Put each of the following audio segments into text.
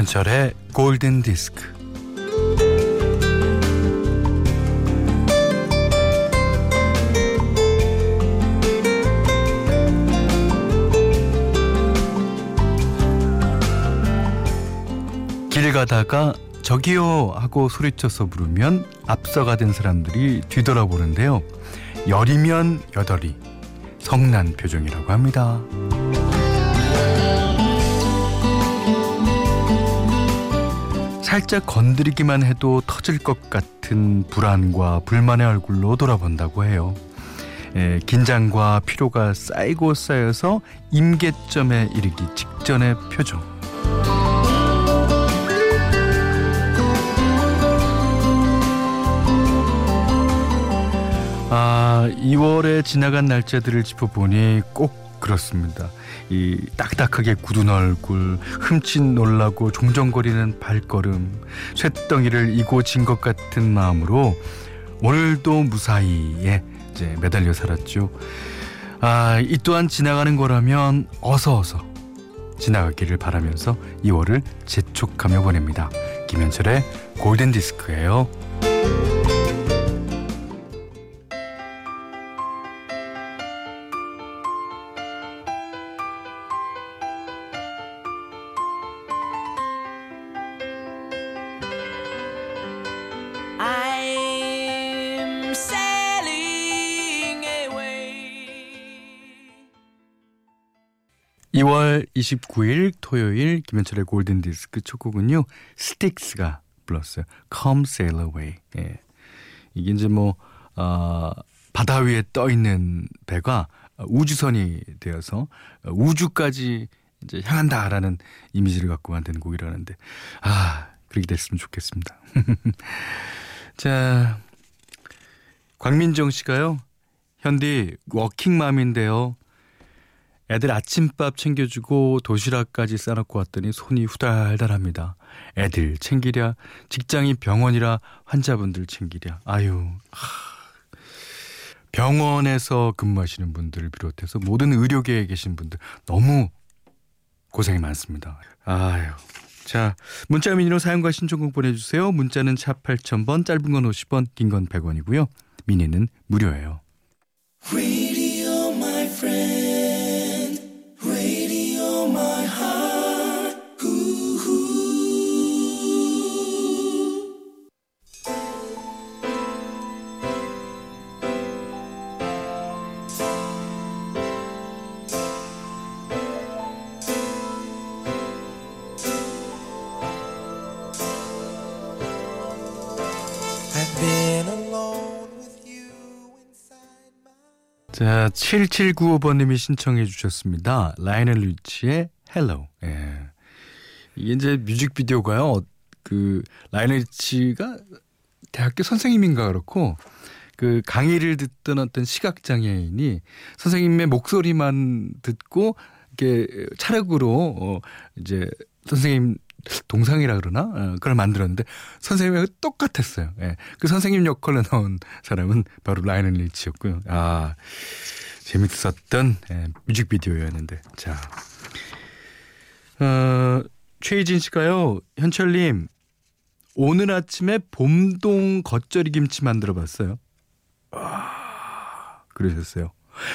김현철의 골든 디스크. 길 가다가 저기요 하고 소리쳐서 부르면 앞서가던 사람들이 뒤돌아보는데요. 열이면 여덟이 성난 표정이라고 합니다. 살짝 건드리기만 해도 터질 것 같은 불안과 불만의 얼굴로 돌아본다고 해요. 에, 긴장과 피로가 쌓이고 쌓여서 임계점에 이르기 직전의 표정. 아, 2월에 지나간 날짜들을 짚어보니 꼭 그렇습니다. 이 딱딱하게 굳은 얼굴, 흠칫 놀라고 종종거리는 발걸음, 쇳덩이를 이고 진 것 같은 마음으로 오늘도 무사히에 이제 매달려 살았죠. 아, 이 또한 지나가는 거라면 어서 어서 지나가기를 바라면서 2월을 재촉하며 보냅니다. 김현철의 골든 디스크예요. 2월 29일 토요일 김현철의 골든 디스크 첫 곡은요. 스틱스가 불렀어요. Come Sail Away. 예. 이게 이제 뭐 어, 바다 위에 떠 있는 배가 우주선이 되어서 우주까지 이제 향한다라는 이미지를 갖고 만든 곡이라는데 아 그렇게 됐으면 좋겠습니다. 자 광민정 씨가요. 현디 워킹맘인데요. 애들 아침밥 챙겨주고 도시락까지 싸놓고 왔더니 손이 후달달합니다. 애들 챙기랴, 직장이 병원이라 환자분들 챙기랴. 아유, 하. 병원에서 근무하시는 분들을 비롯해서 모든 의료계에 계신 분들 너무 고생이 많습니다. 아유. 자, 문자 미니로 사용과 신청곡 보내주세요. 문자는 샵 8000번, 짧은 건 50원, 긴 건 100원이고요. 미니는 무료예요. 자, 7795번님이 신청해 주셨습니다. 라이오넬 리치의 Hello. 예. 이게 이제 뮤직비디오가요. 그 라이오넬 리치가 대학교 선생님인가 그렇고 그 강의를 듣던 어떤 시각 장애인이 선생님의 목소리만 듣고 이렇게 찰흙으로 어 이제 선생님 동상이라 그러나 어, 그걸 만들었는데 선생님하고 똑같았어요. 예. 그 선생님 역할로 나온 사람은 바로 라이오넬 리치였고요. 아 재밌었던 예, 뮤직비디오였는데 자 어, 최희진 씨가요 현철님 오늘 아침에 봄동 겉절이 김치 만들어봤어요. 아 그러셨어요.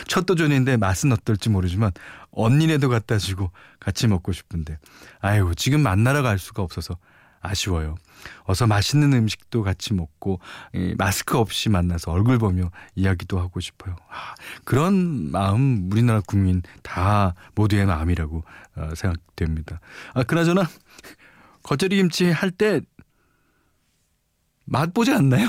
첫 도전인데 맛은 어떨지 모르지만 언니네도 갖다 주고 같이 먹고 싶은데 아유 지금 만나러 갈 수가 없어서 아쉬워요. 어서 맛있는 음식도 같이 먹고 마스크 없이 만나서 얼굴 보며 이야기도 하고 싶어요. 아, 그런 마음 우리나라 국민 다 모두의 마음이라고 어, 생각됩니다. 아, 그나저나 겉절이 김치 할 때 맛보지 않나요?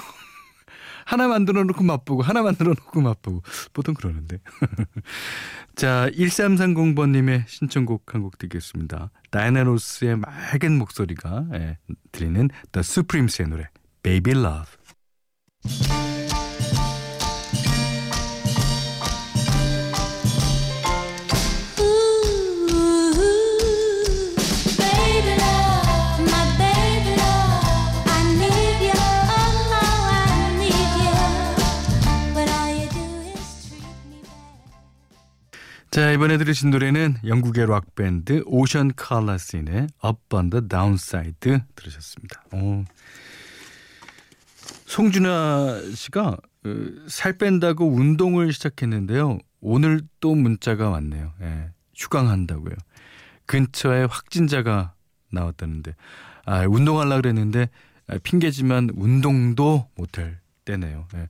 하나 만들어 놓고 맛보고 하나 만들어 놓고 맛보고 보통 그러는데. 자, 1330번 님의 신청곡 한 곡 듣겠습니다. 다이나 로스의 맑은 목소리가 예, 들리는 The Supremes의 노래 Baby Love. 자 이번에 들으신 노래는 영국의 락 밴드 오션 칼라스인의 Up on the Downside 들으셨습니다. 오. 송준아 씨가 그, 살 뺀다고 운동을 시작했는데요. 오늘 또 문자가 왔네요. 예, 휴강한다고요. 근처에 확진자가 나왔다는데 아, 운동하려 그랬는데 아, 핑계지만 운동도 못할 때네요. 예.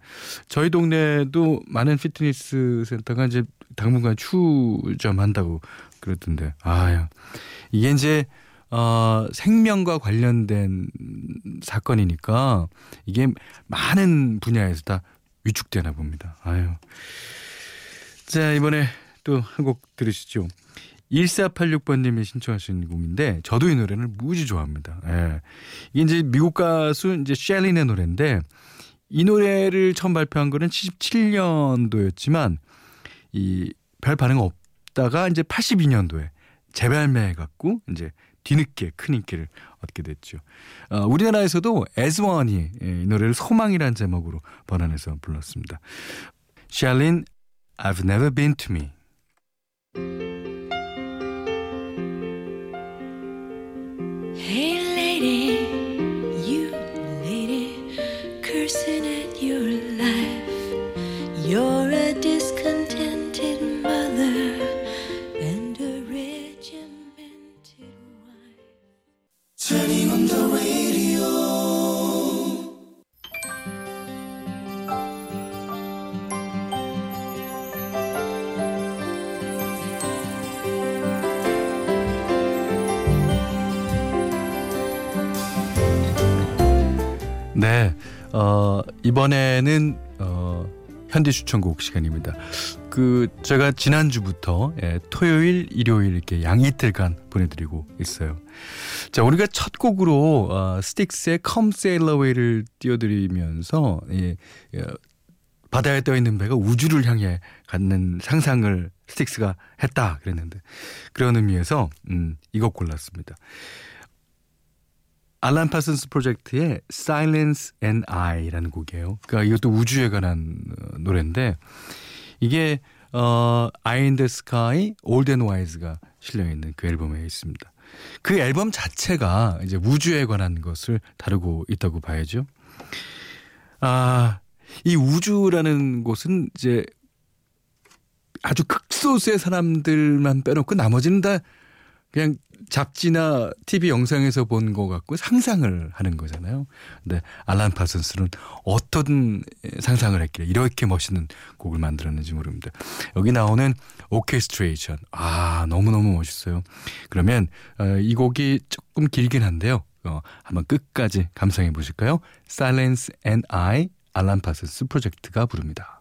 저희 동네도 많은 피트니스 센터가 이제 당분간 추점한다고 그러던데 아유 이게 이제 어, 생명과 관련된 사건이니까 이게 많은 분야에서 다 위축되나 봅니다. 아유. 자, 이번에 또 한 곡 들으시죠. 1486번님이 신청하신 곡인데 저도 이 노래를 무지 좋아합니다. 예. 이게 이제 미국 가수 이제 셸린의 노래인데 이 노래를 처음 발표한 거는 77년도였지만 이 별 반응 없다가 이제 82년도에 재발매해 갖고 이제 뒤늦게 큰 인기를 얻게 됐죠. 어, 우리나라에서도 에즈원이 예, 이 노래를 소망이란 제목으로 번안해서 불렀습니다. 샬린 I've never been to me. 어, 이번에는 어, 현디 추천곡 시간입니다. 그 제가 지난 주부터 예, 토요일, 일요일 이렇게 양이틀간 보내드리고 있어요. 자, 우리가 첫 곡으로 어, 스틱스의 Come Sail Away를 띄워드리면서 예, 예, 바다에 떠 있는 배가 우주를 향해 가는 상상을 스틱스가 했다 그랬는데 그런 의미에서 음, 이곡 골랐습니다. 알란 파슨스 프로젝트의 Silence and I라는 곡이에요. 그러니까 이것도 우주에 관한 어, 노래인데 이게 어 in the Sky, Old and Wise가 실려 있는 그 앨범에 있습니다. 그 앨범 자체가 이제 우주에 관한 것을 다루고 있다고 봐야죠. 아, 이 우주라는 곳은 이제 아주 극소수의 사람들만 빼놓고 나머지는 다 그냥 잡지나 TV 영상에서 본 것 같고 상상을 하는 거잖아요. 근데 알란 파슨스는 어떤 상상을 했길래 이렇게 멋있는 곡을 만들었는지 모릅니다. 여기 나오는 오케스트레이션. 아, 너무너무 멋있어요. 그러면 어, 이 곡이 조금 길긴 한데요. 어, 한번 끝까지 감상해 보실까요? Silence and I 알란 파슨스 프로젝트가 부릅니다.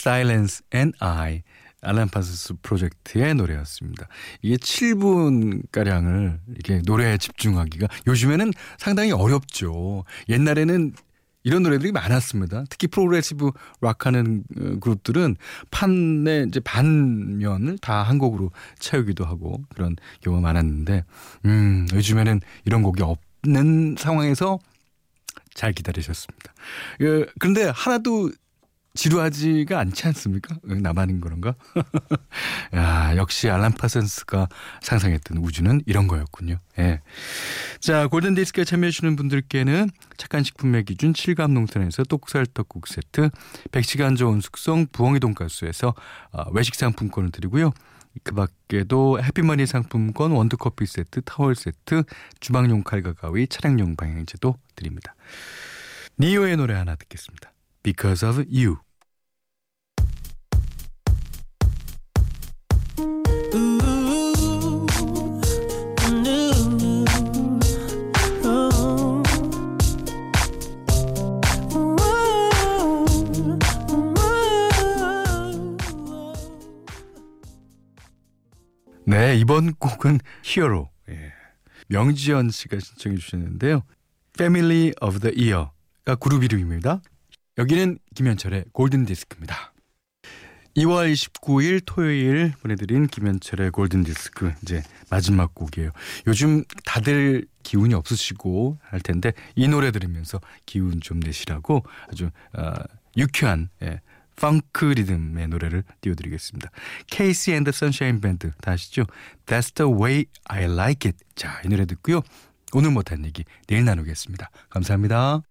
Silence and I. 알란 파스스 프로젝트의 노래였습니다. 이게 7분가량을 이렇게 노래에 집중하기가 요즘에는 상당히 어렵죠. 옛날에는 이런 노래들이 많았습니다. 특히 프로그레시브 락하는 어, 그룹들은 판의 이제 반면을 다 한 곡으로 채우기도 하고 그런 경우가 많았는데, 음, 요즘에는 이런 곡이 없는 상황에서 잘 기다리셨습니다. 예, 그런데 하나도 지루하지가 않지 않습니까? 나만인 그런가? 야, 역시 알란 파슨스가 상상했던 우주는 이런 거였군요. 예. 자, 골든 디스크에 참여해주시는 분들께는 착한 식품의 기준 7감 농산에서 똑살떡국 세트, 100시간 좋은 숙성 부엉이 돈가스에서 어, 외식 상품권을 드리고요. 그 밖에도 해피머니 상품권, 원두커피 세트, 타월 세트, 주방용 칼과 가위, 차량용 방향제도 드립니다. 니오의 노래 하나 듣겠습니다. Because of You. 네, 이번 곡은 히어로. 예. 명지연 씨가 신청해 주셨는데요. Family of the Year. 그룹 이름입니다. 여기는 김현철의 골든 디스크입니다. 2월 29일 토요일 보내드린 김현철의 골든 디스크 이제 마지막 곡이에요. 요즘 다들 기운이 없으시고 할 텐데 이 노래 들으면서 기운 좀 내시라고 아주 어, 유쾌한 예, 펑크 리듬의 노래를 띄워드리겠습니다. 케이시 앤드 선샤인 밴드 다 아시죠? That's the way I like it. 자, 이 노래 듣고요. 오늘 못한 얘기 내일 나누겠습니다. 감사합니다.